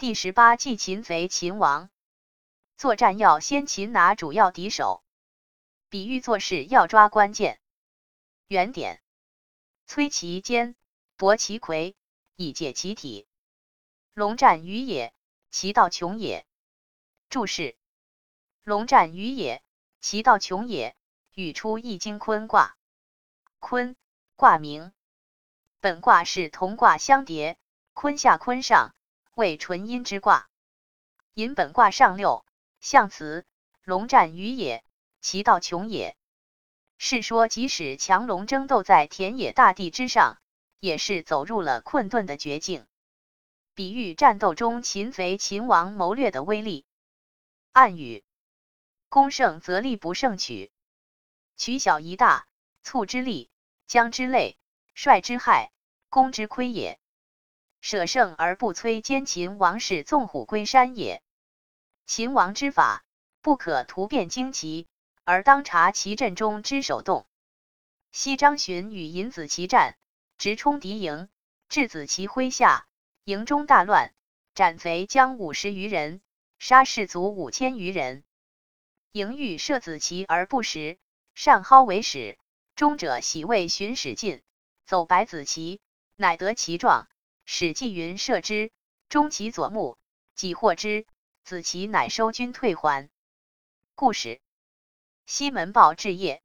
第十八计擒贼擒王。作战要先擒拿主要敌手，比喻做事要抓关键。原点：摧其坚，夺其魁，以解其体。龙战于野，其道穷也。注释：龙战于野，其道穷也。语出《易经》坤卦。坤，卦名。本卦是同卦相叠，坤下坤上，为纯阴之卦。引本卦上六。象辞：龙战于野，其道穷也。是说，即使强龙争斗在田野大地之上，也是走入了困顿的绝境。比喻战斗中擒贼擒王谋略的威力。暗语：攻胜则力不胜取，取小夷大，促之利，将之累，率之害，攻之亏也。舍胜而不摧坚秦王，室纵虎归山也。秦王之法，不可图变旌旗，而当察其阵中之手动。西张巡与尹子奇战，直冲敌营，至子奇麾下，营中大乱，斩贼将五十余人，杀士卒五千余人。营欲射子奇而不食，善蒿为使，中者喜谓寻使进，走白子奇，乃得其状，使纪云射之，终其左目，己获之。子其乃收军退还。故事：西门豹至夜，